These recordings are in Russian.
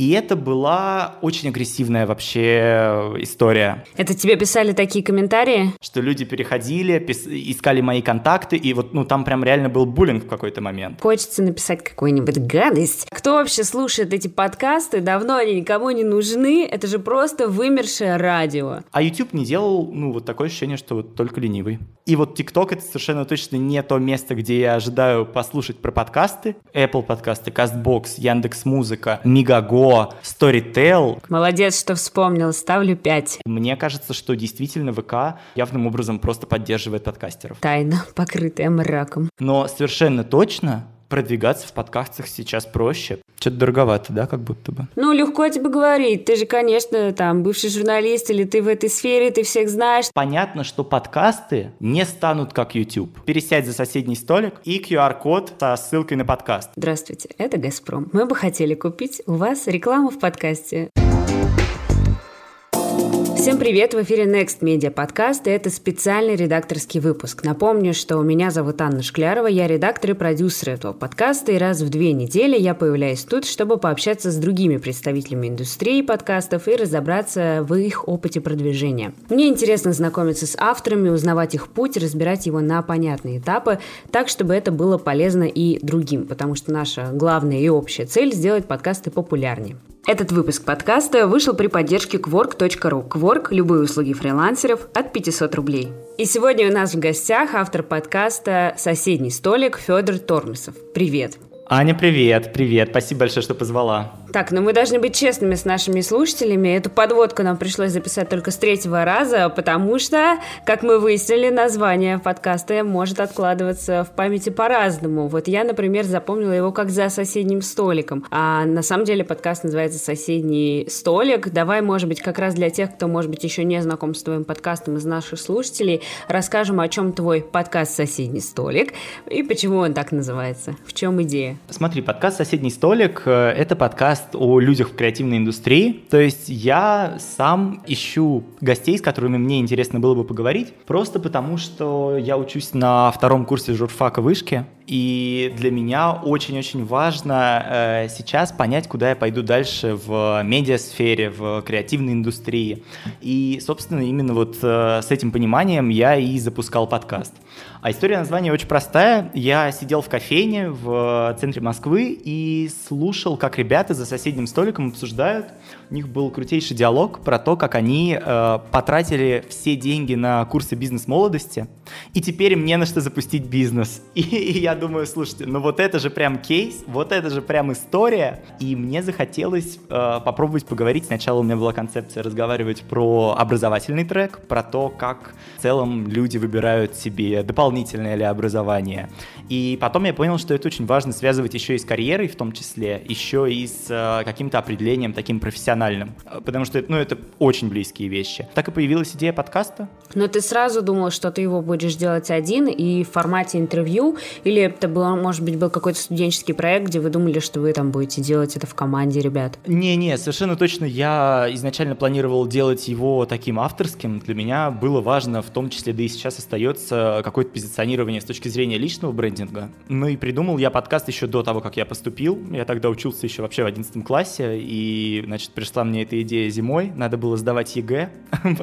И это была очень агрессивная вообще история. Это тебе писали такие комментарии? Что люди переходили, пис- искали мои контакты, и вот ну там прям реально был буллинг в какой-то момент. Хочется написать какую-нибудь гадость. Кто вообще слушает эти подкасты? Давно они никому не нужны. Это же просто вымершее радио. А YouTube не делал, ну, вот такое ощущение, что вот только ленивый. И вот TikTok это совершенно точно не то место, где я ожидаю послушать про подкасты. Apple подкасты, CastBox, Яндекс Музыка, Мигаго, Storytel. Молодец, что вспомнил. Ставлю 5. Мне кажется, что действительно ВК явным образом просто поддерживает подкастеров. Тайна, покрытая мраком. Но совершенно точно продвигаться в подкастах сейчас проще. Что-то дороговато, да, как будто бы? Ну, легко тебе говорить. Ты же, конечно, там, бывший журналист, или ты в этой сфере, ты всех знаешь. Понятно, что подкасты не станут как YouTube. Пересядь за соседний столик и QR-код со ссылкой на подкаст. Здравствуйте, это «Газпром». Мы бы хотели купить у вас рекламу в подкасте. Всем привет! В эфире Next Media подкаст, и это специальный редакторский выпуск. Напомню, что меня зовут Анна Шклярова, я редактор и продюсер этого подкаста, и раз в две недели я появляюсь тут, чтобы пообщаться с другими представителями индустрии подкастов и разобраться в их опыте продвижения. Мне интересно знакомиться с авторами, узнавать их путь, разбирать его на понятные этапы, так, чтобы это было полезно и другим, потому что наша главная и общая цель – сделать подкасты популярнее. Этот выпуск подкаста вышел при поддержке Quark.ru. Quark – любые услуги фрилансеров от 500 рублей. И сегодня у нас в гостях автор подкаста «Соседний столик» Федор Тормисов. Привет! Аня, привет, привет, спасибо большое, что позвала. Так, ну мы должны быть честными с нашими слушателями. Эту подводку нам пришлось записать только с третьего раза, потому что, как мы выяснили, название подкаста может откладываться в памяти по-разному. Вот я, например, запомнила его как «За соседним столиком», а на самом деле подкаст называется «Соседний столик». Давай, может быть, как раз для тех, кто, может быть, еще не знаком с твоим подкастом из наших слушателей, расскажем, о чем твой подкаст «Соседний столик» и почему он так называется, в чем идея. Смотри, подкаст «Соседний столик» — это подкаст о людях в креативной индустрии. То есть я сам ищу гостей, с которыми мне интересно было бы поговорить, просто потому что я учусь на втором курсе журфака вышки, и для меня очень-очень важно э, сейчас понять, куда я пойду дальше в медиасфере, в креативной индустрии. И, собственно, именно вот э, с этим пониманием я и запускал подкаст. А история названия очень простая. Я сидел в кофейне в центре Москвы и слушал, как ребята за соседним столиком обсуждают. У них был крутейший диалог про то, как они э, потратили все деньги на курсы бизнес-молодости, и теперь им не на что запустить бизнес. И, и я думаю, слушайте, ну вот это же прям кейс, вот это же прям история. И мне захотелось э, попробовать поговорить. Сначала у меня была концепция разговаривать про образовательный трек, про то, как в целом люди выбирают себе дополнительное ли образование. И потом я понял, что это очень важно связывать еще и с карьерой в том числе, еще и с э, каким-то определением таким профессиональным. Потому что ну, это очень близкие вещи. Так и появилась идея подкаста. Но ты сразу думал, что ты его будешь делать один и в формате интервью, или это было, может быть, был какой-то студенческий проект, где вы думали, что вы там будете делать это в команде ребят? Не-не, совершенно точно. Я изначально планировал делать его таким авторским. Для меня было важно, в том числе, да и сейчас остается какое-то позиционирование с точки зрения личного брендинга. Ну и придумал я подкаст еще до того, как я поступил. Я тогда учился еще вообще в 11 классе, и, значит, пришла мне эта идея зимой. Надо было сдавать ЕГЭ.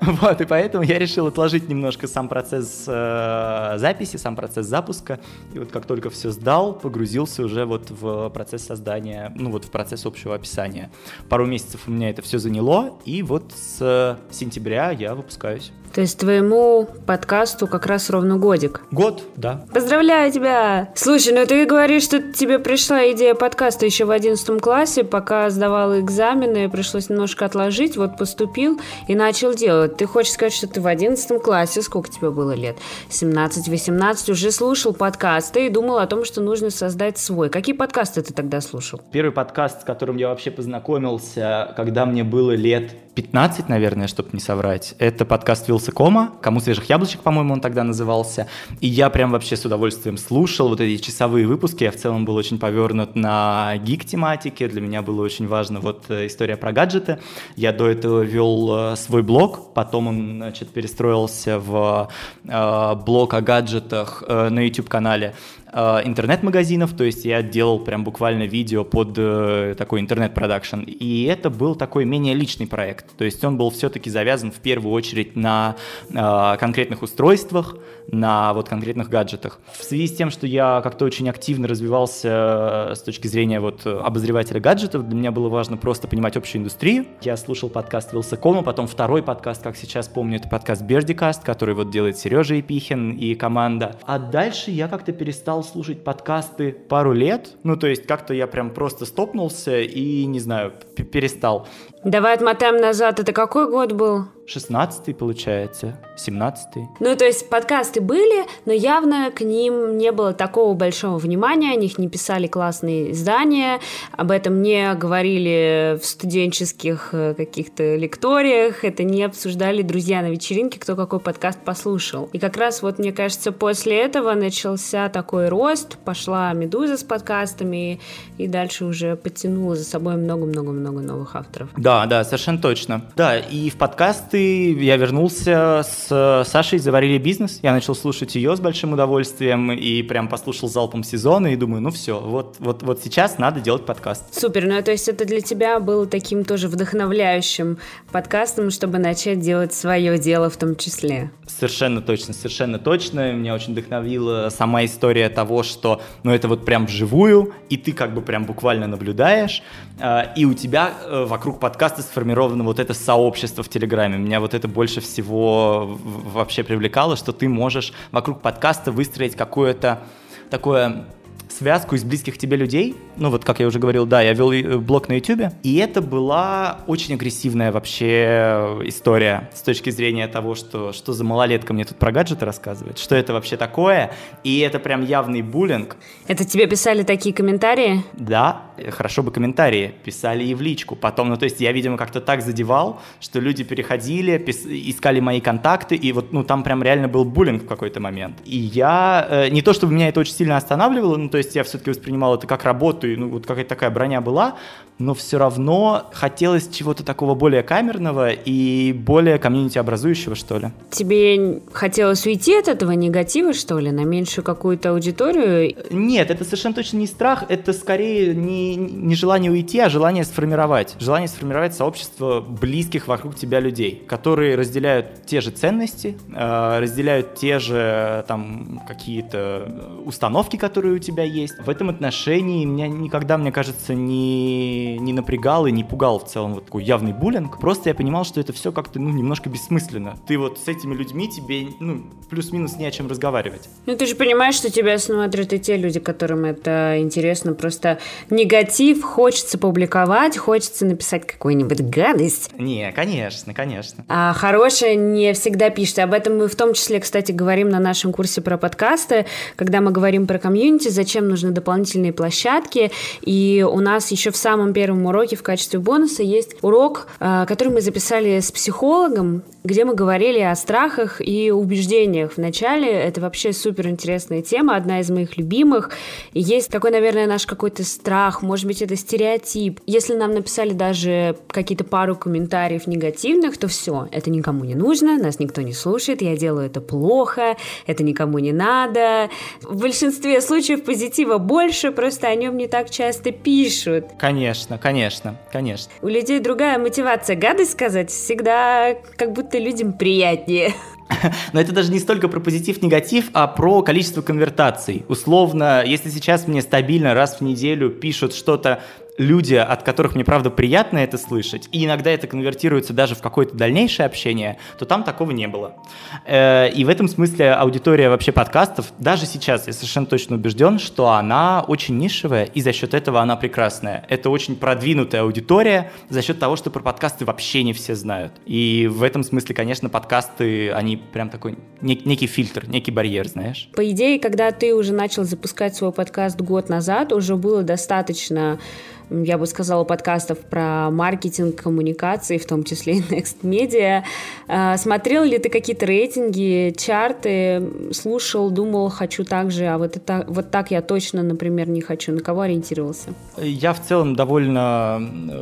Вот, и поэтому я решил отложить немножко сам процесс э, записи, сам процесс запуска. И вот как только все сдал, погрузился уже вот в процесс создания, ну вот в процесс общего описания. Пару месяцев у меня это все заняло, и вот с сентября я выпускаюсь. То есть твоему подкасту как раз ровно годик. Год, да. Поздравляю тебя! Слушай, ну ты говоришь, что тебе пришла идея подкаста еще в 11 классе, пока сдавал экзамены, пришлось немножко отложить, вот поступил и начал делать. Ты хочешь сказать, что ты в 11 классе, сколько тебе было лет? 17-18, уже слушал подкасты и думал о том, что нужно создать свой. Какие подкасты ты тогда слушал? Первый подкаст, с которым я вообще познакомился, когда мне было лет 15, наверное, чтобы не соврать, это подкаст Вилсакома, «Кому свежих яблочек», по-моему, он тогда назывался. И я прям вообще с удовольствием слушал вот эти часовые выпуски. Я в целом был очень повернут на гик-тематике. Для меня было очень важно вот э, история про гаджеты. Я до этого вел э, свой блог, потом он, значит, перестроился в э, блог о гаджетах на YouTube-канале. Э, интернет-магазинов, то есть я делал прям буквально видео под э, такой интернет-продакшн, и это был такой менее личный проект, то есть он был все-таки завязан в первую очередь на э, конкретных устройствах, на вот конкретных гаджетах. В связи с тем, что я как-то очень активно развивался с точки зрения вот обозревателя гаджетов, для меня было важно просто понимать общую индустрию. Я слушал подкаст Вилсакома, потом второй подкаст, как сейчас помню, это подкаст Бердикаст, который вот делает Сережа Епихин и команда. А дальше я как-то перестал слушать подкасты пару лет, ну то есть как-то я прям просто стопнулся и, не знаю, перестал. Давай отмотаем назад, это какой год был? 16 получается, 17 Ну, то есть подкасты были, но явно к ним не было такого большого внимания, о них не писали классные издания, об этом не говорили в студенческих э, каких-то лекториях, это не обсуждали друзья на вечеринке, кто какой подкаст послушал. И как раз вот, мне кажется, после этого начался такой рост, пошла «Медуза» с подкастами, и дальше уже подтянула за собой много-много-много новых авторов. Да, да, совершенно точно. Да, и в подкасты я вернулся с Сашей, заварили бизнес, я начал слушать ее с большим удовольствием и прям послушал залпом сезона и думаю, ну все, вот, вот, вот сейчас надо делать подкаст. Супер, ну то есть это для тебя было таким тоже вдохновляющим подкастом, чтобы начать делать свое дело в том числе. Совершенно точно, совершенно точно. Меня очень вдохновила сама история того, что ну это вот прям вживую, и ты как бы прям буквально наблюдаешь, э, и у тебя э, вокруг подкаста сформировано вот это сообщество в Телеграме. Меня вот это больше всего вообще привлекало, что ты можешь вокруг подкаста выстроить какое-то такое связку из близких тебе людей. Ну, вот как я уже говорил, да, я вел э, блог на YouTube, и это была очень агрессивная вообще история с точки зрения того, что, что за малолетка мне тут про гаджеты рассказывает, что это вообще такое, и это прям явный буллинг. Это тебе писали такие комментарии? Да, хорошо бы комментарии, писали и в личку. Потом, ну, то есть я, видимо, как-то так задевал, что люди переходили, пис- искали мои контакты, и вот, ну, там прям реально был буллинг в какой-то момент. И я, э, не то чтобы меня это очень сильно останавливало, ну, то есть есть я все-таки воспринимал это как работу, и ну, вот какая-то такая броня была, но все равно хотелось чего-то такого более камерного и более комьюнити-образующего, что ли. Тебе хотелось уйти от этого негатива, что ли, на меньшую какую-то аудиторию? Нет, это совершенно точно не страх, это скорее не, не желание уйти, а желание сформировать. Желание сформировать сообщество близких вокруг тебя людей, которые разделяют те же ценности, э, разделяют те же там какие-то установки, которые у тебя есть. В этом отношении меня никогда, мне кажется, не не, напрягал и не пугал в целом вот такой явный буллинг. Просто я понимал, что это все как-то, ну, немножко бессмысленно. Ты вот с этими людьми, тебе, ну, плюс-минус не о чем разговаривать. Ну, ты же понимаешь, что тебя смотрят и те люди, которым это интересно. Просто негатив хочется публиковать, хочется написать какую-нибудь гадость. Не, конечно, конечно. А хорошее не всегда пишет. Об этом мы в том числе, кстати, говорим на нашем курсе про подкасты, когда мы говорим про комьюнити, зачем нужны дополнительные площадки. И у нас еще в самом первом уроке в качестве бонуса есть урок, э, который мы записали с психологом, где мы говорили о страхах и убеждениях в начале. Это вообще супер интересная тема, одна из моих любимых. Есть такой, наверное, наш какой-то страх, может быть, это стереотип. Если нам написали даже какие-то пару комментариев негативных, то все, это никому не нужно, нас никто не слушает, я делаю это плохо, это никому не надо. В большинстве случаев позитива больше, просто о нем не так часто пишут. Конечно Конечно, конечно, конечно. У людей другая мотивация. Гадость сказать всегда как будто людям приятнее. Но это даже не столько про позитив-негатив, а про количество конвертаций. Условно, если сейчас мне стабильно раз в неделю пишут что-то люди, от которых мне, правда, приятно это слышать, и иногда это конвертируется даже в какое-то дальнейшее общение, то там такого не было. Э, и в этом смысле аудитория вообще подкастов, даже сейчас я совершенно точно убежден, что она очень нишевая, и за счет этого она прекрасная. Это очень продвинутая аудитория за счет того, что про подкасты вообще не все знают. И в этом смысле, конечно, подкасты, они прям такой некий фильтр, некий барьер, знаешь. По идее, когда ты уже начал запускать свой подкаст год назад, уже было достаточно я бы сказала, подкастов про маркетинг, коммуникации, в том числе и Next Media. А, смотрел ли ты какие-то рейтинги, чарты, слушал, думал, хочу так же, а вот, это, вот так я точно, например, не хочу. На кого ориентировался? Я в целом довольно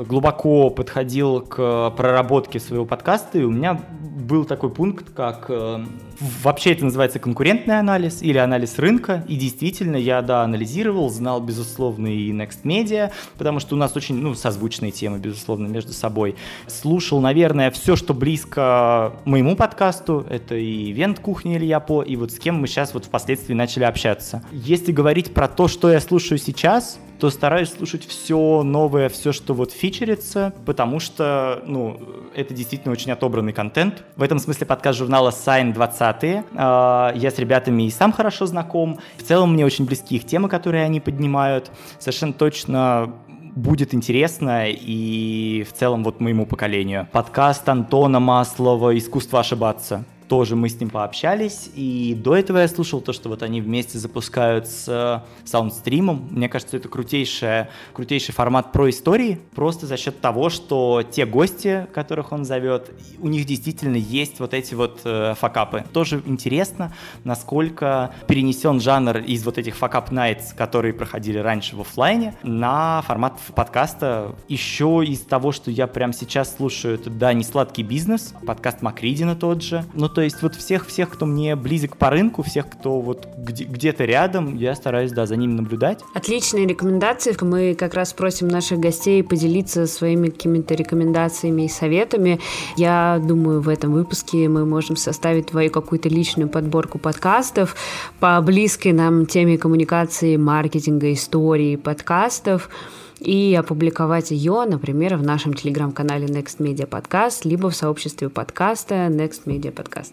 глубоко подходил к проработке своего подкаста, и у меня был такой пункт, как э, вообще это называется конкурентный анализ или анализ рынка, и действительно я, да, анализировал, знал, безусловно, и Next Media, потому что у нас очень, ну, созвучные темы, безусловно, между собой. Слушал, наверное, все, что близко моему подкасту, это и Вент Кухня Илья По, и вот с кем мы сейчас вот впоследствии начали общаться. Если говорить про то, что я слушаю сейчас, то стараюсь слушать все новое, все, что вот фичерится, потому что, ну, это действительно очень отобранный контент. В этом смысле подкаст журнала Sign 20 а, Я с ребятами и сам хорошо знаком. В целом мне очень близки их темы, которые они поднимают. Совершенно точно будет интересно и в целом вот моему поколению. Подкаст Антона Маслова «Искусство ошибаться» тоже мы с ним пообщались, и до этого я слушал то, что вот они вместе запускают с саундстримом. Мне кажется, это крутейшая, крутейший формат про истории, просто за счет того, что те гости, которых он зовет, у них действительно есть вот эти вот э, факапы. Тоже интересно, насколько перенесен жанр из вот этих факап nights, которые проходили раньше в офлайне, на формат подкаста. Еще из того, что я прямо сейчас слушаю, это «Да, не сладкий бизнес», подкаст Макридина тот же. Но то есть вот всех-всех, кто мне близок по рынку, всех, кто вот где- где-то рядом, я стараюсь, да, за ними наблюдать. Отличные рекомендации. Мы как раз просим наших гостей поделиться своими какими-то рекомендациями и советами. Я думаю, в этом выпуске мы можем составить твою какую-то личную подборку подкастов по близкой нам теме коммуникации, маркетинга, истории подкастов и опубликовать ее, например, в нашем телеграм-канале Next Media Podcast, либо в сообществе подкаста Next Media Podcast.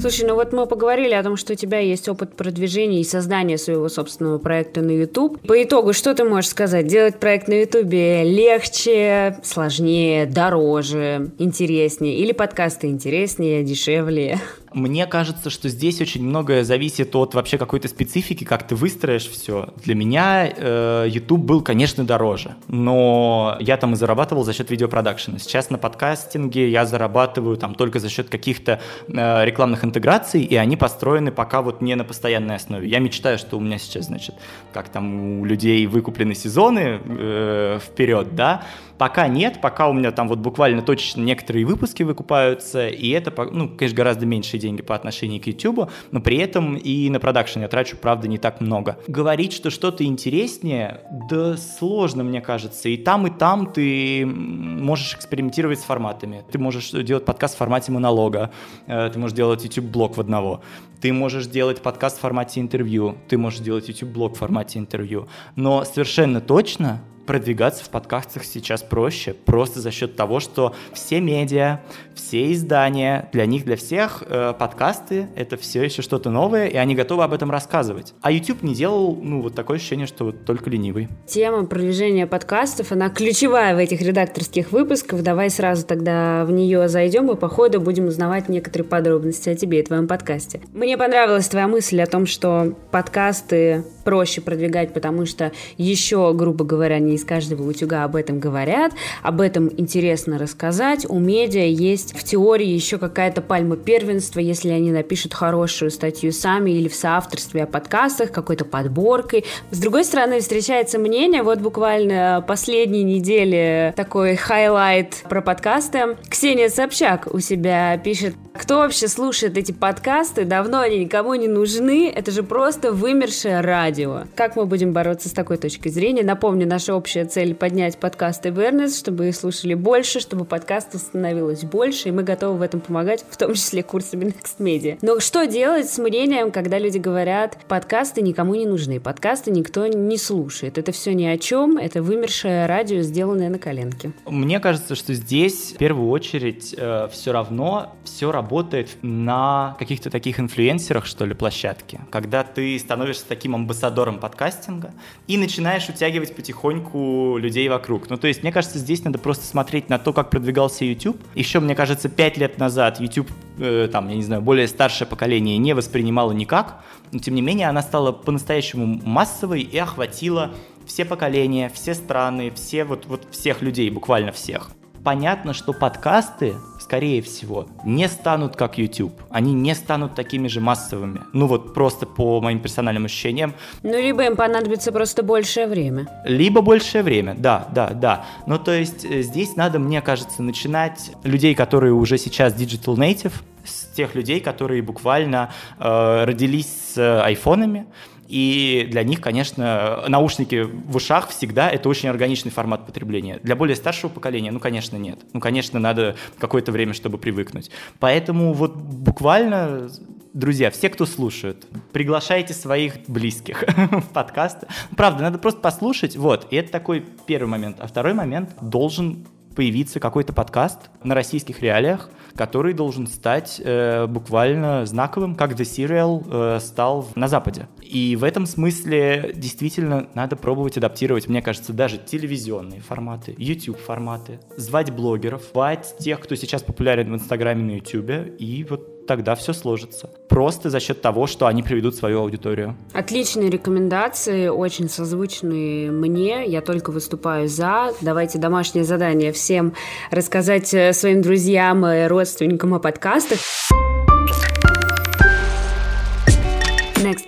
Слушай, ну вот мы поговорили о том, что у тебя есть опыт продвижения и создания своего собственного проекта на YouTube. По итогу, что ты можешь сказать? Делать проект на YouTube легче, сложнее, дороже, интереснее? Или подкасты интереснее, дешевле? Мне кажется, что здесь очень многое зависит от вообще какой-то специфики, как ты выстроишь все. Для меня э, YouTube был, конечно, дороже, но я там и зарабатывал за счет видеопродакшена. Сейчас на подкастинге я зарабатываю там только за счет каких-то э, рекламных интеграций, и они построены пока вот не на постоянной основе. Я мечтаю, что у меня сейчас, значит, как там у людей выкуплены сезоны э, вперед, да, Пока нет, пока у меня там вот буквально точечно некоторые выпуски выкупаются, и это, ну, конечно, гораздо меньшие деньги по отношению к YouTube, но при этом и на продакшн я трачу, правда, не так много. Говорить, что что-то интереснее, да сложно, мне кажется. И там, и там ты можешь экспериментировать с форматами. Ты можешь делать подкаст в формате монолога, э, ты можешь делать YouTube-блог в одного, ты можешь делать подкаст в формате интервью, ты можешь делать YouTube-блог в формате интервью. Но совершенно точно продвигаться в подкастах сейчас проще, просто за счет того, что все медиа, все издания, для них, для всех э, подкасты — это все еще что-то новое, и они готовы об этом рассказывать. А YouTube не делал, ну, вот такое ощущение, что вот только ленивый. Тема продвижения подкастов, она ключевая в этих редакторских выпусках. Давай сразу тогда в нее зайдем и по ходу будем узнавать некоторые подробности о тебе и твоем подкасте. Мне понравилась твоя мысль о том, что подкасты проще продвигать, потому что еще, грубо говоря, не из каждого утюга об этом говорят, об этом интересно рассказать. У медиа есть в теории еще какая-то пальма первенства, если они напишут хорошую статью сами или в соавторстве о подкастах, какой-то подборкой. С другой стороны, встречается мнение, вот буквально последней недели такой highlight про подкасты. Ксения Собчак у себя пишет, кто вообще слушает эти подкасты, давно они никому не нужны, это же просто вымершее радио. Как мы будем бороться с такой точкой зрения? Напомню, наша общая цель поднять подкаст awareness, чтобы их слушали больше, чтобы подкастов становилось больше, и мы готовы в этом помогать, в том числе курсами Next Media. Но что делать с мнением, когда люди говорят, подкасты никому не нужны, подкасты никто не слушает, это все ни о чем, это вымершее радио, сделанное на коленке. Мне кажется, что здесь в первую очередь э, все равно все работает на каких-то таких инфлюенсерах, что ли, площадке, когда ты становишься таким амбассадором подкастинга и начинаешь утягивать потихоньку людей вокруг. Ну, то есть, мне кажется, здесь надо просто смотреть на то, как продвигался YouTube. Еще, мне кажется, пять лет назад YouTube, э, там, я не знаю, более старшее поколение не воспринимало никак, но, тем не менее, она стала по-настоящему массовой и охватила все поколения, все страны, все вот, вот всех людей, буквально всех. Понятно, что подкасты скорее всего, не станут как YouTube. Они не станут такими же массовыми. Ну вот просто по моим персональным ощущениям. Ну, либо им понадобится просто большее время. Либо большее время, да, да, да. Ну, то есть э, здесь надо, мне кажется, начинать людей, которые уже сейчас digital native, с тех людей, которые буквально э, родились с э, айфонами, и для них, конечно, наушники в ушах всегда это очень органичный формат потребления. Для более старшего поколения, ну, конечно, нет. Ну, конечно, надо какое-то время, чтобы привыкнуть. Поэтому вот буквально Друзья, все, кто слушают, приглашайте своих близких в подкаст. Правда, надо просто послушать. Вот, и это такой первый момент. А второй момент должен появиться какой-то подкаст на российских реалиях, который должен стать э, буквально знаковым, как The Serial э, стал на Западе. И в этом смысле действительно надо пробовать адаптировать, мне кажется, даже телевизионные форматы, YouTube форматы, звать блогеров, звать тех, кто сейчас популярен в Инстаграме, на Ютубе, и вот тогда все сложится. Просто за счет того, что они приведут свою аудиторию. Отличные рекомендации, очень созвучные мне. Я только выступаю за. Давайте домашнее задание всем рассказать э, своим друзьям и родственникам о подкастах.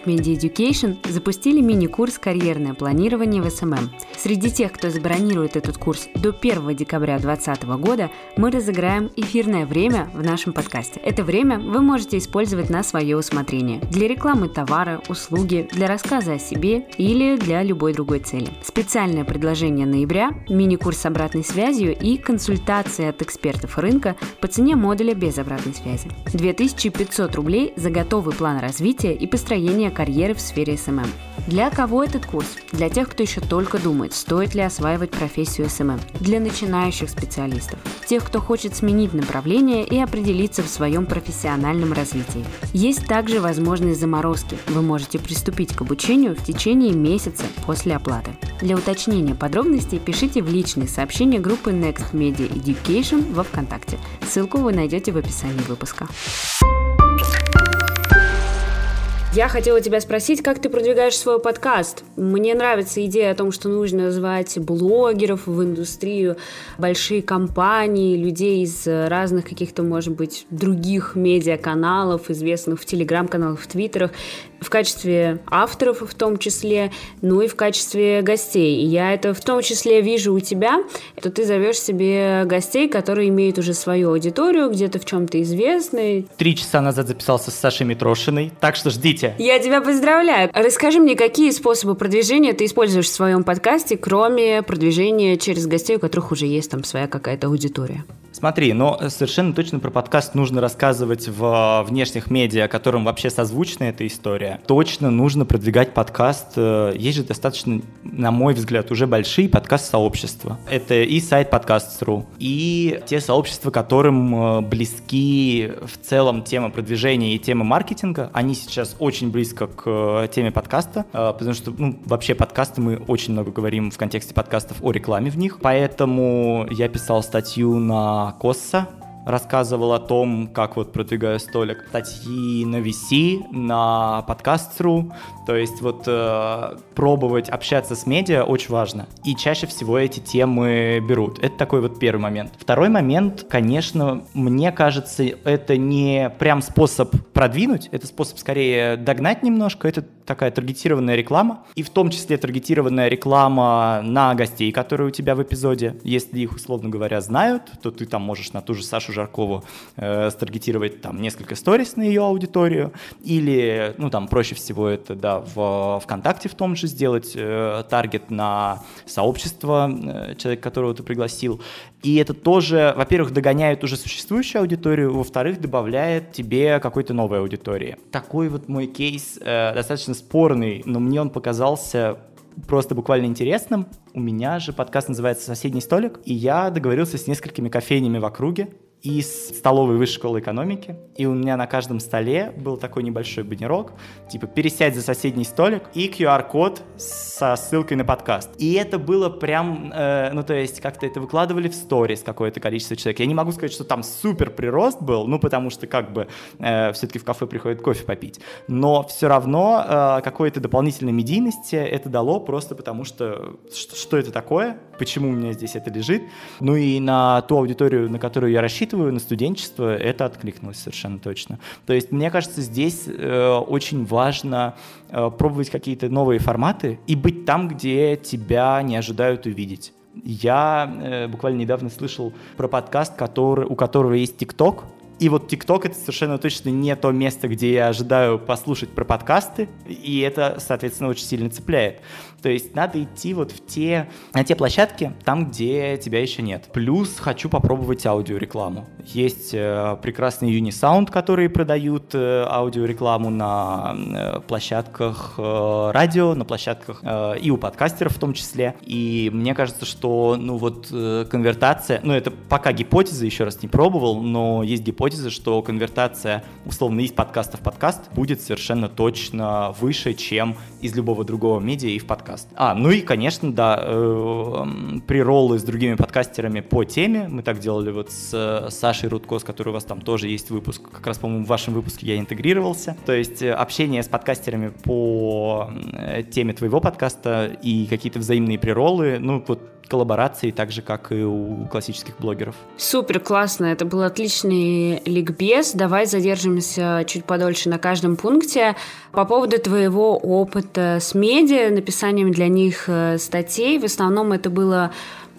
Media Education запустили мини-курс «Карьерное планирование в SMM». Среди тех, кто забронирует этот курс до 1 декабря 2020 года, мы разыграем эфирное время в нашем подкасте. Это время вы можете использовать на свое усмотрение для рекламы товара, услуги, для рассказа о себе или для любой другой цели. Специальное предложение ноября – мини-курс с обратной связью и консультации от экспертов рынка по цене модуля без обратной связи. 2500 рублей за готовый план развития и построения карьеры в сфере SMM. Для кого этот курс? Для тех, кто еще только думает, стоит ли осваивать профессию SMM. Для начинающих специалистов. Тех, кто хочет сменить направление и определиться в своем профессиональном развитии. Есть также возможность заморозки. Вы можете приступить к обучению в течение месяца после оплаты. Для уточнения подробностей пишите в личные сообщения группы Next Media Education во ВКонтакте. Ссылку вы найдете в описании выпуска. Я хотела тебя спросить, как ты продвигаешь свой подкаст? Мне нравится идея о том, что нужно звать блогеров в индустрию, большие компании, людей из разных каких-то, может быть, других медиаканалов, известных в телеграм-каналах, в твиттерах в качестве авторов в том числе, ну и в качестве гостей. И я это в том числе вижу у тебя, что ты зовешь себе гостей, которые имеют уже свою аудиторию, где-то в чем-то известны. Три часа назад записался с Сашей Митрошиной, так что ждите. Я тебя поздравляю. Расскажи мне, какие способы продвижения ты используешь в своем подкасте, кроме продвижения через гостей, у которых уже есть там своя какая-то аудитория? Смотри, но совершенно точно про подкаст нужно рассказывать в внешних медиа, которым вообще созвучна эта история. Точно нужно продвигать подкаст. Э, есть же достаточно, на мой взгляд, уже большие подкаст-сообщества. Это и сайт подкаст.ру, и те сообщества, которым э, близки в целом тема продвижения и тема маркетинга. Они сейчас очень близко к э, теме подкаста, потому что, ну, вообще подкасты мы очень много говорим в контексте подкастов о рекламе в них. Поэтому я писал статью на Косса рассказывал о том, как вот продвигаю столик. Статьи на VC, на подкаст.ру. То есть вот э, пробовать общаться с медиа очень важно. И чаще всего эти темы берут. Это такой вот первый момент. Второй момент, конечно, мне кажется, это не прям способ продвинуть, это способ скорее догнать немножко. Это такая таргетированная реклама. И в том числе таргетированная реклама на гостей, которые у тебя в эпизоде. Если их, условно говоря, знают, то ты там можешь на ту же Сашу Жаркову э, старгетировать там несколько сторис на ее аудиторию, или, ну, там, проще всего это, да, в ВКонтакте в том же сделать э, таргет на сообщество э, человека, которого ты пригласил. И это тоже, во-первых, догоняет уже существующую аудиторию, во-вторых, добавляет тебе какой-то новой аудитории. Такой вот мой кейс э, достаточно спорный, но мне он показался просто буквально интересным. У меня же подкаст называется «Соседний столик», и я договорился с несколькими кофейнями в округе, из столовой высшей школы экономики, и у меня на каждом столе был такой небольшой баннерок, типа «пересядь за соседний столик» и QR-код со ссылкой на подкаст. И это было прям, э, ну то есть как-то это выкладывали в сторис какое-то количество человек. Я не могу сказать, что там супер прирост был, ну потому что как бы э, все-таки в кафе приходит кофе попить, но все равно э, какой-то дополнительной медийности это дало просто потому что, что что это такое, почему у меня здесь это лежит, ну и на ту аудиторию, на которую я рассчитываю, рассчитываю на студенчество, это откликнулось совершенно точно. То есть, мне кажется, здесь э, очень важно э, пробовать какие-то новые форматы и быть там, где тебя не ожидают увидеть. Я э, буквально недавно слышал про подкаст, который, у которого есть ТикТок, и вот ТикТок это совершенно точно не то место, где я ожидаю послушать про подкасты, и это, соответственно, очень сильно цепляет. То есть надо идти вот в те, на те площадки, там, где тебя еще нет. Плюс хочу попробовать аудиорекламу. Есть э, прекрасный Unisound, которые продают э, аудиорекламу на э, площадках э, радио, на площадках э, и у подкастеров в том числе. И мне кажется, что, ну вот, э, конвертация, ну это пока гипотеза, еще раз не пробовал, но есть гипотеза, что конвертация, условно, из подкаста в подкаст будет совершенно точно выше, чем из любого другого медиа и в подкаст подкаст. А, ну и, конечно, да, э, прироллы с другими подкастерами по теме. Мы так делали вот с э, Сашей Рудко, с которой у вас там тоже есть выпуск. Как раз, по-моему, в вашем выпуске я интегрировался. То есть э, общение с подкастерами по теме твоего подкаста и какие-то взаимные прироллы, ну вот коллаборации, так же, как и у классических блогеров. Супер, классно. Это был отличный ликбез. Давай задержимся чуть подольше на каждом пункте. По поводу твоего опыта с медиа, написанием для них э, статей, в основном это было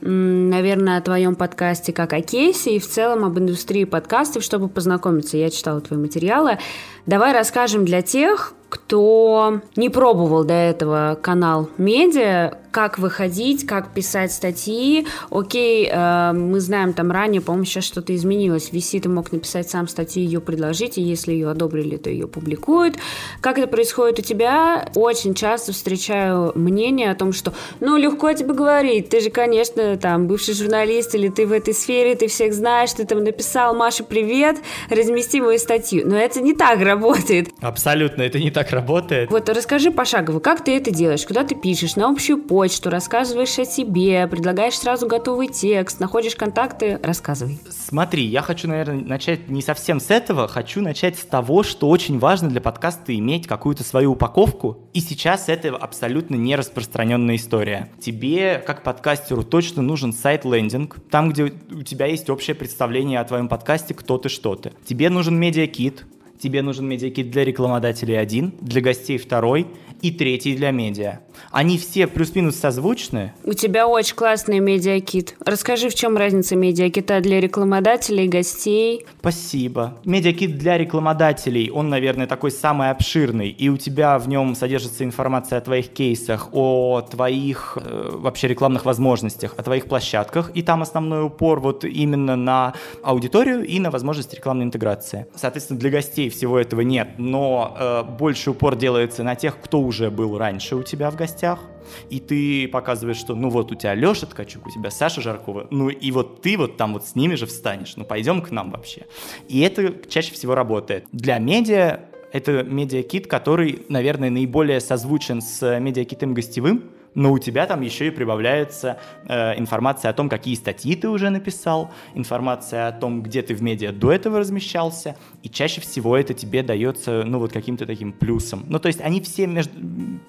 наверное, о твоем подкасте как о кейсе и в целом об индустрии подкастов, чтобы познакомиться. Я читала твои материалы. Давай расскажем для тех, кто не пробовал до этого канал медиа, как выходить, как писать статьи. Окей, э, мы знаем там ранее, по-моему, сейчас что-то изменилось. Виси ты мог написать сам статью, ее предложить, и если ее одобрили, то ее публикуют. Как это происходит у тебя? Очень часто встречаю мнение о том, что ну легко тебе говорить, ты же, конечно, там бывший журналист, или ты в этой сфере, ты всех знаешь, ты там написал, Маша, привет, размести мою статью. Но это не так работает. Абсолютно, это не так работает. Вот расскажи пошагово, как ты это делаешь, куда ты пишешь, на общую почту, почту, рассказываешь о себе, предлагаешь сразу готовый текст, находишь контакты, рассказывай. Смотри, я хочу, наверное, начать не совсем с этого, хочу начать с того, что очень важно для подкаста иметь какую-то свою упаковку, и сейчас это абсолютно не распространенная история. Тебе, как подкастеру, точно нужен сайт-лендинг, там, где у тебя есть общее представление о твоем подкасте, кто ты, что ты. Тебе нужен медиакит, тебе нужен медиакит для рекламодателей один, для гостей второй и третий для медиа. Они все плюс-минус созвучны. У тебя очень классный медиакит. Расскажи, в чем разница медиакита для рекламодателей, гостей? Спасибо. Медиакит для рекламодателей, он, наверное, такой самый обширный, и у тебя в нем содержится информация о твоих кейсах, о твоих э, вообще рекламных возможностях, о твоих площадках, и там основной упор вот именно на аудиторию и на возможность рекламной интеграции. Соответственно, для гостей всего этого нет, но э, больше упор делается на тех, кто уже был раньше у тебя в гостях, и ты показываешь, что ну вот у тебя Леша Ткачук, у тебя Саша Жаркова, ну и вот ты вот там вот с ними же встанешь, ну пойдем к нам вообще. И это чаще всего работает. Для медиа это медиакит, который, наверное, наиболее созвучен с медиакитом гостевым, но у тебя там еще и прибавляется э, информация о том, какие статьи ты уже написал, информация о том, где ты в медиа до этого размещался, и чаще всего это тебе дается, ну, вот каким-то таким плюсом. Ну, то есть они все между...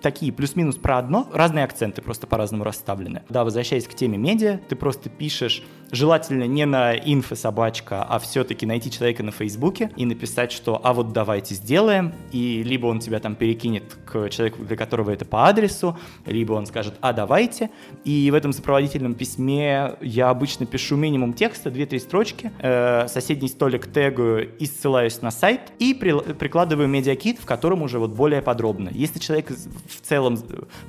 такие плюс-минус про одно, разные акценты просто по-разному расставлены. Да, возвращаясь к теме медиа, ты просто пишешь желательно не на инфо-собачка, а все-таки найти человека на Фейсбуке и написать, что «а вот давайте сделаем», и либо он тебя там перекинет к человеку, для которого это по адресу, либо он скажет «а давайте», и в этом сопроводительном письме я обычно пишу минимум текста, 2-3 строчки, э, соседний столик тегаю и ссылаюсь на сайт, и при, прикладываю медиакит, в котором уже вот более подробно. Если человек в целом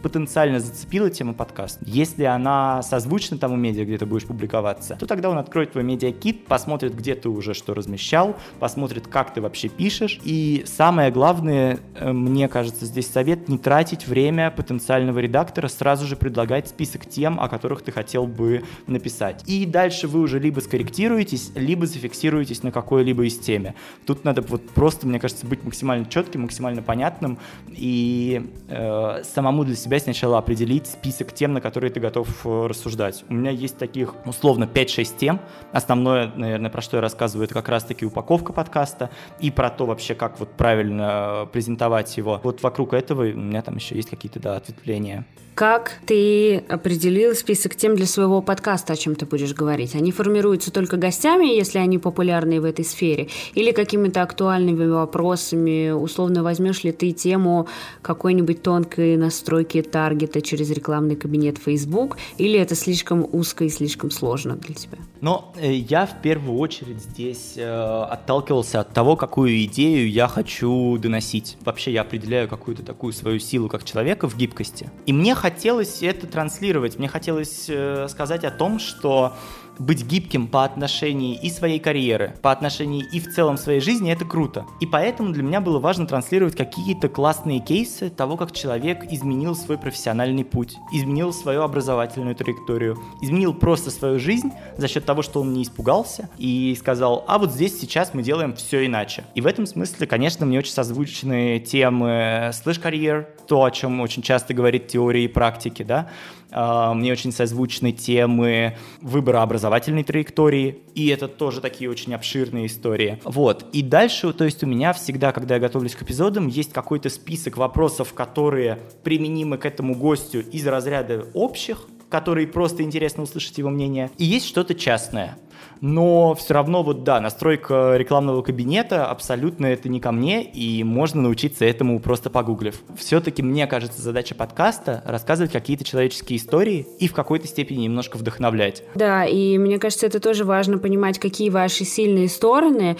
потенциально зацепила тему подкаста, если она созвучна тому медиа, где ты будешь публиковаться, то тогда он откроет твой медиакит, посмотрит, где ты уже что размещал, посмотрит, как ты вообще пишешь. И самое главное, э, мне кажется, здесь совет не тратить время потенциального редактора, сразу же предлагать список тем, о которых ты хотел бы написать. И дальше вы уже либо скорректируетесь, либо зафиксируетесь на какой-либо из теме. Тут надо вот просто, мне кажется, быть максимально четким, максимально понятным и э, самому для себя сначала определить список тем, на которые ты готов э, рассуждать. У меня есть таких условно 5-6 тем. Основное, наверное, про что я рассказываю, это как раз-таки упаковка подкаста и про то вообще, как вот правильно презентовать его. Вот вокруг этого у меня там еще есть какие-то, да, ответвления. Как ты определил список тем для своего подкаста, о чем ты будешь говорить? Они формируются только гостями, если они популярны в этой сфере, или какими-то актуальными вопросами? Условно, возьмешь ли ты тему какой-нибудь тонкой настройки таргета через рекламный кабинет Facebook, или это слишком узко и слишком сложно для тебя? Но э, я в первую очередь здесь э, отталкивался от того, какую идею я хочу доносить. Вообще я определяю какую-то такую свою силу как человека в гибкости. И мне хотелось это транслировать, мне хотелось э, сказать о том, что быть гибким по отношению и своей карьеры, по отношению и в целом своей жизни, это круто. И поэтому для меня было важно транслировать какие-то классные кейсы того, как человек изменил свой профессиональный путь, изменил свою образовательную траекторию, изменил просто свою жизнь за счет того, что он не испугался и сказал, а вот здесь сейчас мы делаем все иначе. И в этом смысле, конечно, мне очень созвучны темы слэш-карьер, то, о чем очень часто говорит теория и практики, да, а, мне очень созвучны темы выбора образовательной траектории, и это тоже такие очень обширные истории. Вот. И дальше, то есть у меня всегда, когда я готовлюсь к эпизодам, есть какой-то список вопросов, которые применимы к этому гостю из разряда общих, которые просто интересно услышать его мнение, и есть что-то частное но все равно вот да, настройка рекламного кабинета абсолютно это не ко мне, и можно научиться этому просто погуглив. Все-таки мне кажется задача подкаста рассказывать какие-то человеческие истории и в какой-то степени немножко вдохновлять. Да, и мне кажется, это тоже важно понимать, какие ваши сильные стороны,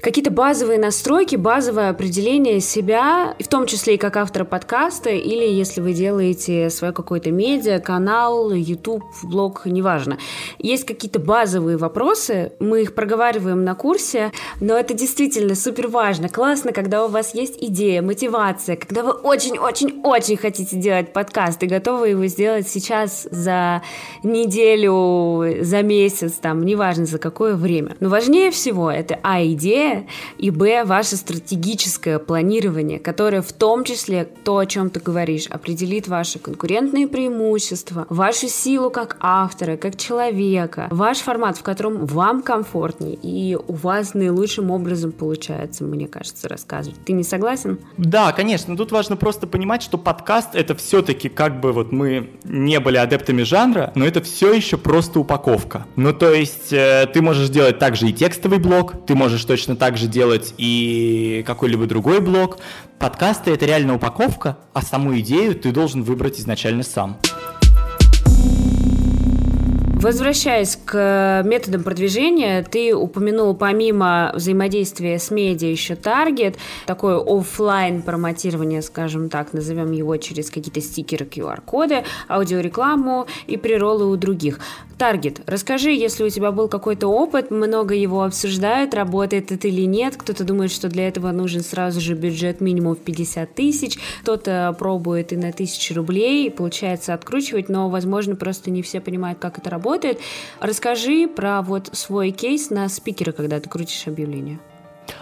какие-то базовые настройки, базовое определение себя, в том числе и как автора подкаста, или если вы делаете свой какой-то медиа, канал, YouTube, блог, неважно. Есть какие-то базовые вопросы, мы их проговариваем на курсе, но это действительно супер важно. Классно, когда у вас есть идея, мотивация, когда вы очень-очень-очень хотите делать подкаст и готовы его сделать сейчас за неделю, за месяц, там, неважно за какое время. Но важнее всего это а идея, и б, ваше стратегическое планирование, которое в том числе то, о чем ты говоришь, определит ваши конкурентные преимущества, вашу силу как автора, как человека, ваш формат, в котором вам комфортнее и у вас наилучшим образом получается, мне кажется, рассказывать. Ты не согласен? Да, конечно. Тут важно просто понимать, что подкаст это все-таки как бы вот мы не были адептами жанра, но это все еще просто упаковка. Ну, то есть э, ты можешь делать также и текстовый блог, ты можешь точно также делать и какой-либо другой блог. Подкасты — это реально упаковка, а саму идею ты должен выбрать изначально сам. Возвращаясь к методам продвижения, ты упомянул помимо взаимодействия с медиа еще таргет, такое офлайн промотирование, скажем так, назовем его через какие-то стикеры, QR-коды, аудиорекламу и приролы у других. Таргет. Расскажи, если у тебя был какой-то опыт, много его обсуждают, работает это или нет. Кто-то думает, что для этого нужен сразу же бюджет минимум в 50 тысяч, кто-то пробует и на тысячу рублей, получается откручивать, но, возможно, просто не все понимают, как это работает работает. Расскажи про вот свой кейс на спикера, когда ты крутишь объявление.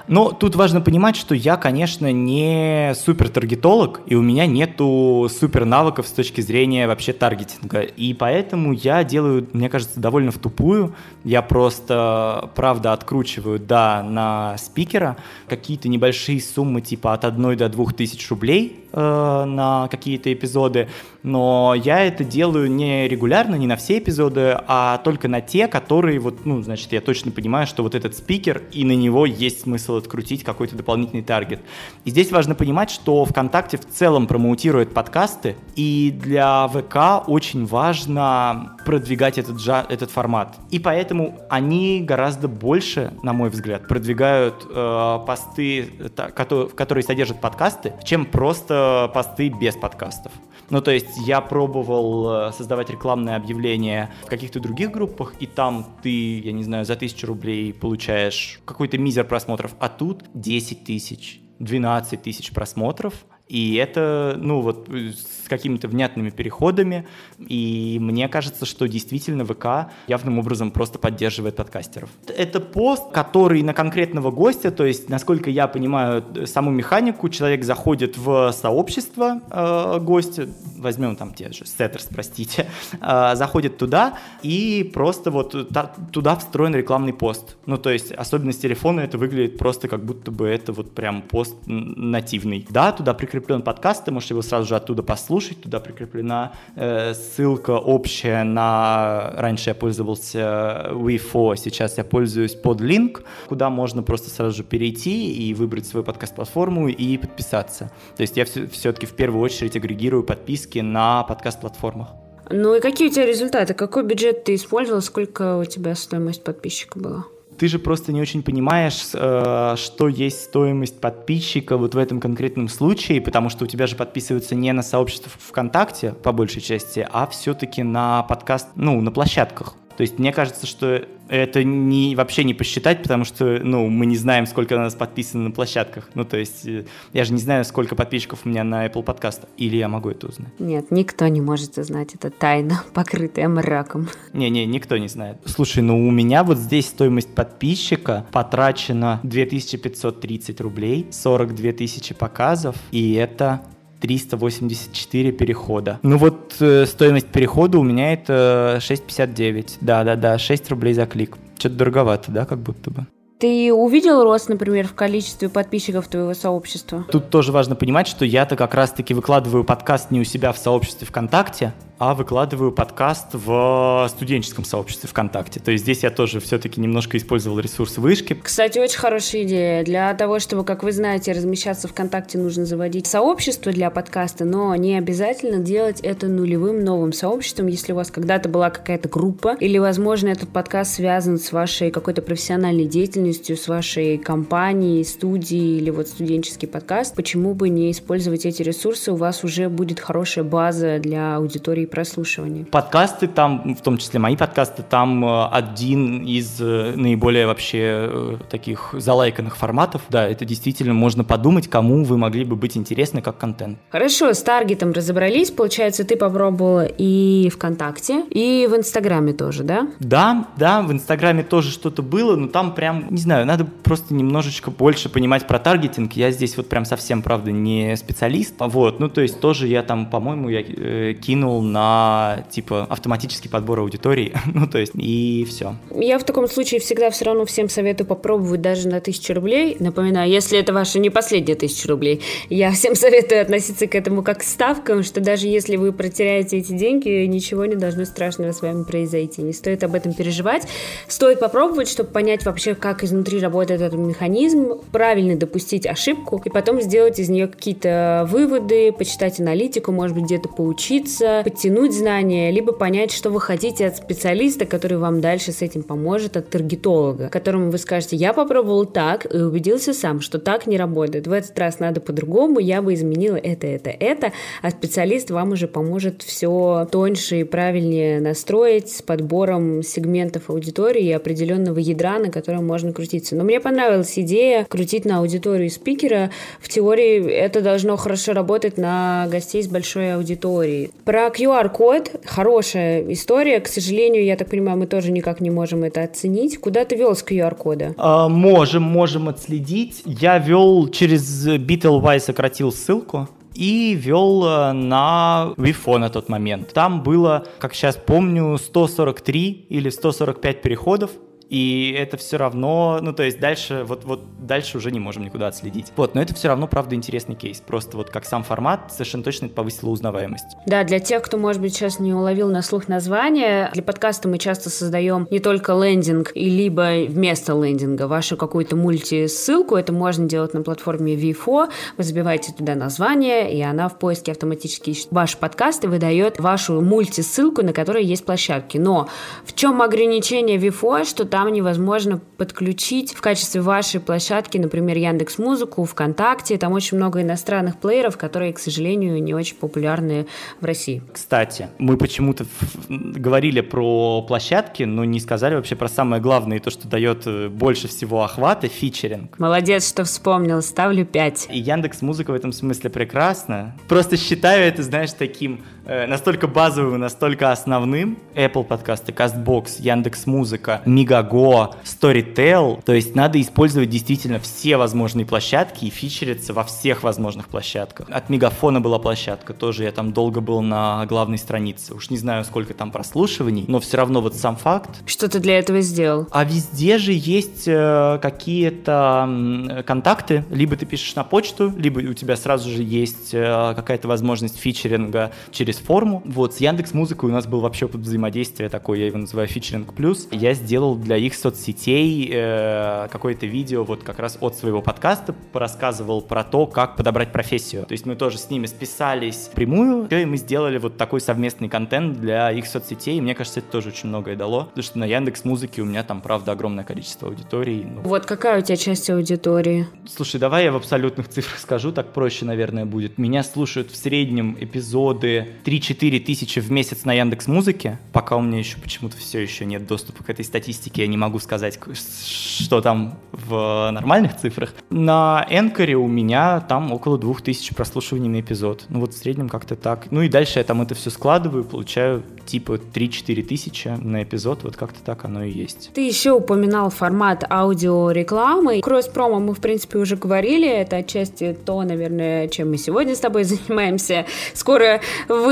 Но тут важно понимать, что я, конечно, не супер таргетолог, и у меня нету супер навыков с точки зрения вообще таргетинга. И поэтому я делаю, мне кажется, довольно в тупую. Я просто, правда, откручиваю, да, на спикера какие-то небольшие суммы, типа от 1 до 2 тысяч рублей э, на какие-то эпизоды но я это делаю не регулярно, не на все эпизоды, а только на те, которые вот, ну, значит, я точно понимаю, что вот этот спикер, и на него есть смысл открутить какой-то дополнительный таргет. И здесь важно понимать, что ВКонтакте в целом промоутирует подкасты, и для ВК очень важно продвигать этот, жа- этот формат. И поэтому они гораздо больше, на мой взгляд, продвигают э, посты, та, которые, которые содержат подкасты, чем просто посты без подкастов. Ну, то есть я пробовал э, создавать рекламное объявление в каких-то других группах, и там ты, я не знаю, за тысячу рублей получаешь какой-то мизер просмотров, а тут 10 тысяч, 12 тысяч просмотров, и это, ну, вот с какими-то внятными переходами. И мне кажется, что действительно ВК явным образом просто поддерживает подкастеров. Это пост, который на конкретного гостя, то есть, насколько я понимаю саму механику, человек заходит в сообщество э, гостя, возьмем там те же Setters, простите, э, заходит туда и просто вот та, туда встроен рекламный пост. Ну, то есть, особенно с телефона это выглядит просто как будто бы это вот прям пост нативный. Да, туда прикреплен подкаст, ты можешь его сразу же оттуда послушать, туда прикреплена э, ссылка общая на... Раньше я пользовался WeFo, сейчас я пользуюсь под линк, куда можно просто сразу же перейти и выбрать свою подкаст-платформу и подписаться. То есть я все-таки в первую очередь агрегирую подписки на подкаст-платформах. Ну и какие у тебя результаты? Какой бюджет ты использовал? Сколько у тебя стоимость подписчика была? Ты же просто не очень понимаешь, э, что есть стоимость подписчика вот в этом конкретном случае, потому что у тебя же подписываются не на сообщество ВКонтакте, по большей части, а все-таки на подкаст, ну, на площадках. То есть мне кажется, что это не, вообще не посчитать, потому что, ну, мы не знаем, сколько у нас подписано на площадках. Ну, то есть, э, я же не знаю, сколько подписчиков у меня на Apple подкастах. Или я могу это узнать? Нет, никто не может узнать. Это тайна, покрытая мраком. Не-не, никто не знает. Слушай, ну у меня вот здесь стоимость подписчика потрачена 2530 рублей, 42 тысячи показов, и это 384 перехода. Ну вот э, стоимость перехода у меня это 6,59. Да-да-да, 6 рублей за клик. Что-то дороговато, да, как будто бы. Ты увидел рост, например, в количестве подписчиков твоего сообщества? Тут тоже важно понимать, что я-то как раз-таки выкладываю подкаст не у себя в сообществе ВКонтакте, а выкладываю подкаст в студенческом сообществе ВКонтакте. То есть здесь я тоже все-таки немножко использовал ресурс вышки. Кстати, очень хорошая идея. Для того, чтобы, как вы знаете, размещаться ВКонтакте, нужно заводить сообщество для подкаста, но не обязательно делать это нулевым новым сообществом, если у вас когда-то была какая-то группа, или, возможно, этот подкаст связан с вашей какой-то профессиональной деятельностью, с вашей компанией, студией или вот студенческий подкаст. Почему бы не использовать эти ресурсы? У вас уже будет хорошая база для аудитории прослушивания. Подкасты там, в том числе мои подкасты, там э, один из э, наиболее вообще э, таких залайканных форматов. Да, это действительно можно подумать, кому вы могли бы быть интересны как контент. Хорошо, с таргетом разобрались. Получается, ты попробовала и ВКонтакте, и в Инстаграме тоже, да? Да, да, в Инстаграме тоже что-то было, но там прям, не знаю, надо просто немножечко больше понимать про таргетинг. Я здесь вот прям совсем, правда, не специалист. Вот, ну то есть тоже я там, по-моему, я э, кинул на типа автоматический подбор аудитории, ну то есть и все. Я в таком случае всегда все равно всем советую попробовать даже на тысячу рублей. Напоминаю, если это ваша не последняя тысяча рублей, я всем советую относиться к этому как к ставкам, что даже если вы протеряете эти деньги, ничего не должно страшного с вами произойти. Не стоит об этом переживать. Стоит попробовать, чтобы понять вообще, как изнутри работает этот механизм, правильно допустить ошибку и потом сделать из нее какие-то выводы, почитать аналитику, может быть, где-то поучиться, подтянуть знания, либо понять, что вы хотите от специалиста, который вам дальше с этим поможет, от таргетолога, которому вы скажете, я попробовал так и убедился сам, что так не работает. В этот раз надо по-другому, я бы изменила это, это, это, а специалист вам уже поможет все тоньше и правильнее настроить с подбором сегментов аудитории и определенного ядра, на котором можно крутиться. Но мне понравилась идея крутить на аудиторию спикера. В теории это должно хорошо работать на гостей с большой аудиторией. Про QR QR-код, хорошая история. К сожалению, я так понимаю, мы тоже никак не можем это оценить. Куда ты вел с QR-кода? А, можем, можем отследить. Я вел через BitLY, сократил ссылку и вел э, на Wi-Fi на тот момент. Там было, как сейчас помню, 143 или 145 переходов и это все равно, ну, то есть дальше, вот, вот дальше уже не можем никуда отследить. Вот, но это все равно, правда, интересный кейс. Просто вот как сам формат совершенно точно это повысило узнаваемость. Да, для тех, кто, может быть, сейчас не уловил на слух название, для подкаста мы часто создаем не только лендинг, и либо вместо лендинга вашу какую-то мультисылку, это можно делать на платформе VFO, вы забиваете туда название, и она в поиске автоматически ищет ваш подкаст и выдает вашу мультисылку, на которой есть площадки. Но в чем ограничение VFO, что там там невозможно подключить в качестве вашей площадки, например, Яндекс Музыку, ВКонтакте. Там очень много иностранных плееров, которые, к сожалению, не очень популярны в России. Кстати, мы почему-то говорили про площадки, но не сказали вообще про самое главное, то, что дает э, больше всего охвата, фичеринг. Молодец, что вспомнил, ставлю 5. И Яндекс Музыка в этом смысле прекрасна. Просто считаю это, знаешь, таким настолько базовым, настолько основным. Apple подкасты, CastBox, Яндекс Музыка, Мигаго, Storytel. То есть надо использовать действительно все возможные площадки и фичериться во всех возможных площадках. От Мегафона была площадка, тоже я там долго был на главной странице. Уж не знаю, сколько там прослушиваний, но все равно вот сам факт. Что ты для этого сделал? А везде же есть э, какие-то контакты. Либо ты пишешь на почту, либо у тебя сразу же есть э, какая-то возможность фичеринга через форму. Вот, с Яндекс Музыкой у нас был вообще взаимодействие такое, я его называю фичеринг плюс. Я сделал для их соцсетей э, какое-то видео вот как раз от своего подкаста, рассказывал про то, как подобрать профессию. То есть мы тоже с ними списались прямую, и мы сделали вот такой совместный контент для их соцсетей, и мне кажется, это тоже очень многое дало, потому что на Яндекс Музыке у меня там, правда, огромное количество аудитории. Ну. Вот какая у тебя часть аудитории? Слушай, давай я в абсолютных цифрах скажу, так проще, наверное, будет. Меня слушают в среднем эпизоды 3-4 тысячи в месяц на Яндекс Музыке, пока у меня еще почему-то все еще нет доступа к этой статистике, я не могу сказать, что там в нормальных цифрах. На Энкоре у меня там около 2000 прослушиваний на эпизод. Ну вот в среднем как-то так. Ну и дальше я там это все складываю, получаю типа 3-4 тысячи на эпизод, вот как-то так оно и есть. Ты еще упоминал формат аудиорекламы. Кросс-промо мы, в принципе, уже говорили, это отчасти то, наверное, чем мы сегодня с тобой занимаемся. Скоро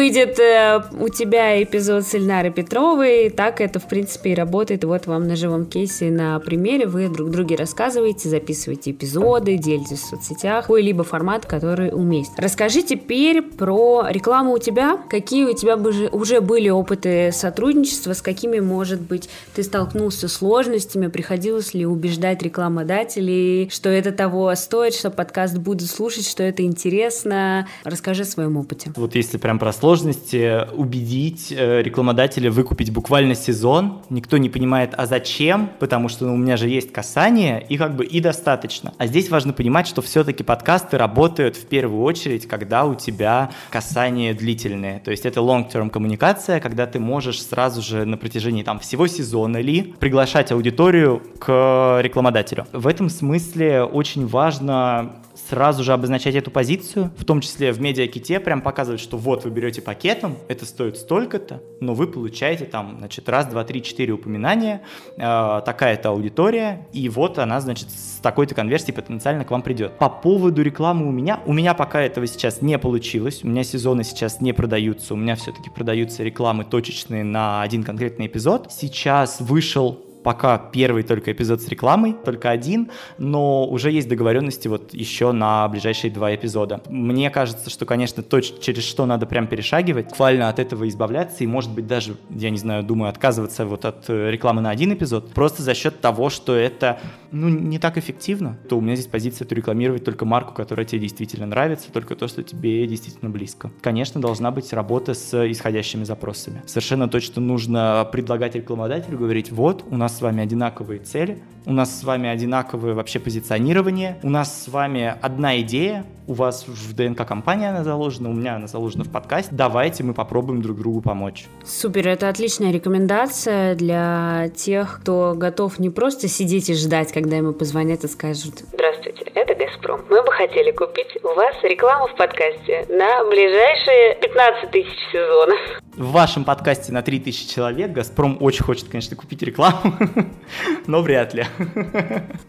выйдет э, у тебя эпизод с Ильнарой Петровой, так это, в принципе, и работает. Вот вам на живом кейсе, на примере вы друг друге рассказываете, записываете эпизоды, делитесь в соцсетях, какой-либо формат, который уместен. Расскажи теперь про рекламу у тебя. Какие у тебя уже были опыты сотрудничества, с какими, может быть, ты столкнулся с сложностями, приходилось ли убеждать рекламодателей, что это того стоит, что подкаст будут слушать, что это интересно. Расскажи о своем опыте. Вот если прям про сложности, убедить э, рекламодателя выкупить буквально сезон, никто не понимает, а зачем, потому что ну, у меня же есть касание, и как бы и достаточно. А здесь важно понимать, что все-таки подкасты работают в первую очередь, когда у тебя касание длительное. То есть это long-term коммуникация, когда ты можешь сразу же на протяжении там всего сезона ли приглашать аудиторию к рекламодателю. В этом смысле очень важно сразу же обозначать эту позицию, в том числе в медиаките прям показывать, что вот вы берете пакетом, это стоит столько-то, но вы получаете там, значит, раз, два, три, четыре упоминания, э, такая-то аудитория, и вот она, значит, с такой-то конверсией потенциально к вам придет. По поводу рекламы у меня, у меня пока этого сейчас не получилось, у меня сезоны сейчас не продаются, у меня все-таки продаются рекламы точечные на один конкретный эпизод. Сейчас вышел пока первый только эпизод с рекламой, только один, но уже есть договоренности вот еще на ближайшие два эпизода. Мне кажется, что, конечно, то, через что надо прям перешагивать, буквально от этого избавляться и, может быть, даже, я не знаю, думаю, отказываться вот от э, рекламы на один эпизод, просто за счет того, что это, ну, не так эффективно, то у меня здесь позиция, это рекламировать только марку, которая тебе действительно нравится, только то, что тебе действительно близко. Конечно, должна быть работа с исходящими запросами. Совершенно точно нужно предлагать рекламодателю, говорить, вот, у нас нас с вами одинаковые цели, у нас с вами одинаковое вообще позиционирование, у нас с вами одна идея, у вас в ДНК компания она заложена, у меня она заложена в подкасте. Давайте мы попробуем друг другу помочь. Супер, это отличная рекомендация для тех, кто готов не просто сидеть и ждать, когда ему позвонят и скажут «Здравствуйте, это Газпром. Мы бы хотели купить у вас рекламу в подкасте на ближайшие 15 тысяч сезонов». В вашем подкасте на 3000 человек Газпром очень хочет, конечно, купить рекламу, но вряд ли.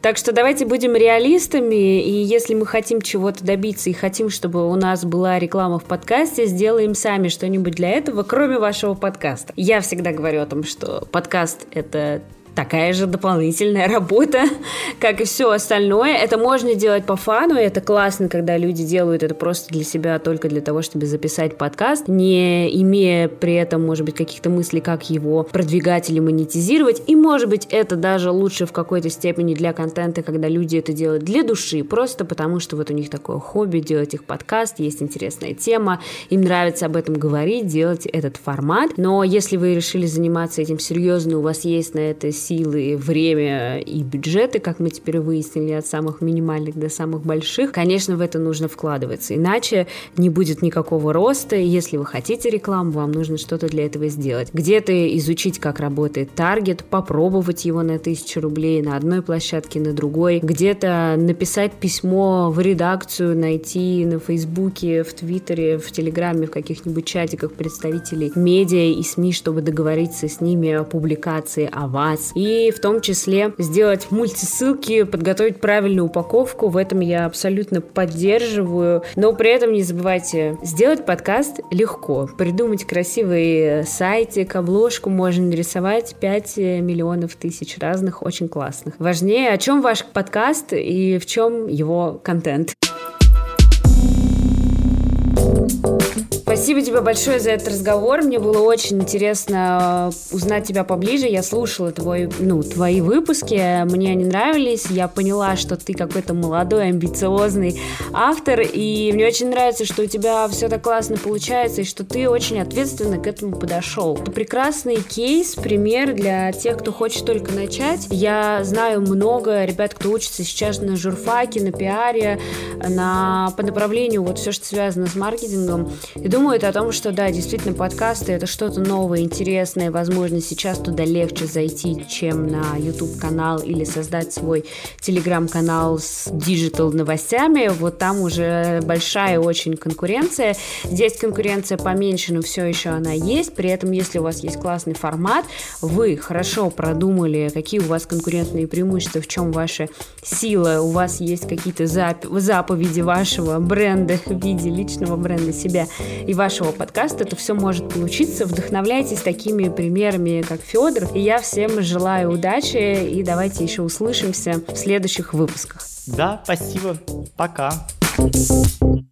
Так что давайте будем реалистами, и если мы хотим чего-то добиться и хотим, чтобы у нас была реклама в подкасте, сделаем сами что-нибудь для этого, кроме вашего подкаста. Я всегда говорю о том, что подкаст — это такая же дополнительная работа, как и все остальное. Это можно делать по фану, и это классно, когда люди делают это просто для себя, только для того, чтобы записать подкаст, не имея при этом, может быть, каких-то мыслей, как его продвигать или монетизировать. И, может быть, это даже лучше в какой-то степени для контента, когда люди это делают для души, просто потому что вот у них такое хобби, делать их подкаст, есть интересная тема, им нравится об этом говорить, делать этот формат. Но если вы решили заниматься этим серьезно, у вас есть на это силы, время и бюджеты, как мы теперь выяснили, от самых минимальных до самых больших, конечно, в это нужно вкладываться. Иначе не будет никакого роста. Если вы хотите рекламу, вам нужно что-то для этого сделать. Где-то изучить, как работает таргет, попробовать его на тысячу рублей на одной площадке, на другой. Где-то написать письмо в редакцию, найти на Фейсбуке, в Твиттере, в Телеграме, в каких-нибудь чатиках представителей медиа и СМИ, чтобы договориться с ними о публикации о вас. И в том числе сделать мультисылки, подготовить правильную упаковку. В этом я абсолютно поддерживаю. Но при этом не забывайте, сделать подкаст легко. Придумать красивый сайтик, обложку можно нарисовать 5 миллионов тысяч разных, очень классных. Важнее, о чем ваш подкаст и в чем его контент. Спасибо тебе большое за этот разговор. Мне было очень интересно э, узнать тебя поближе. Я слушала твой, ну, твои выпуски. Мне они нравились. Я поняла, что ты какой-то молодой, амбициозный автор. И мне очень нравится, что у тебя все так классно получается, и что ты очень ответственно к этому подошел. Это прекрасный кейс, пример для тех, кто хочет только начать. Я знаю много ребят, кто учится сейчас на журфаке, на пиаре, на, по направлению вот все, что связано с маркетингом. И думают о том, что да, действительно, подкасты это что-то новое, интересное, возможно, сейчас туда легче зайти, чем на YouTube-канал или создать свой телеграм-канал с диджитал новостями. Вот там уже большая очень конкуренция. Здесь конкуренция поменьше, но все еще она есть. При этом, если у вас есть классный формат, вы хорошо продумали, какие у вас конкурентные преимущества, в чем ваша сила, у вас есть какие-то зап- заповеди вашего бренда в виде личного бренда себя и вашего подкаста это все может получиться. Вдохновляйтесь такими примерами, как Федор. И я всем желаю удачи и давайте еще услышимся в следующих выпусках. Да, спасибо. Пока. thank you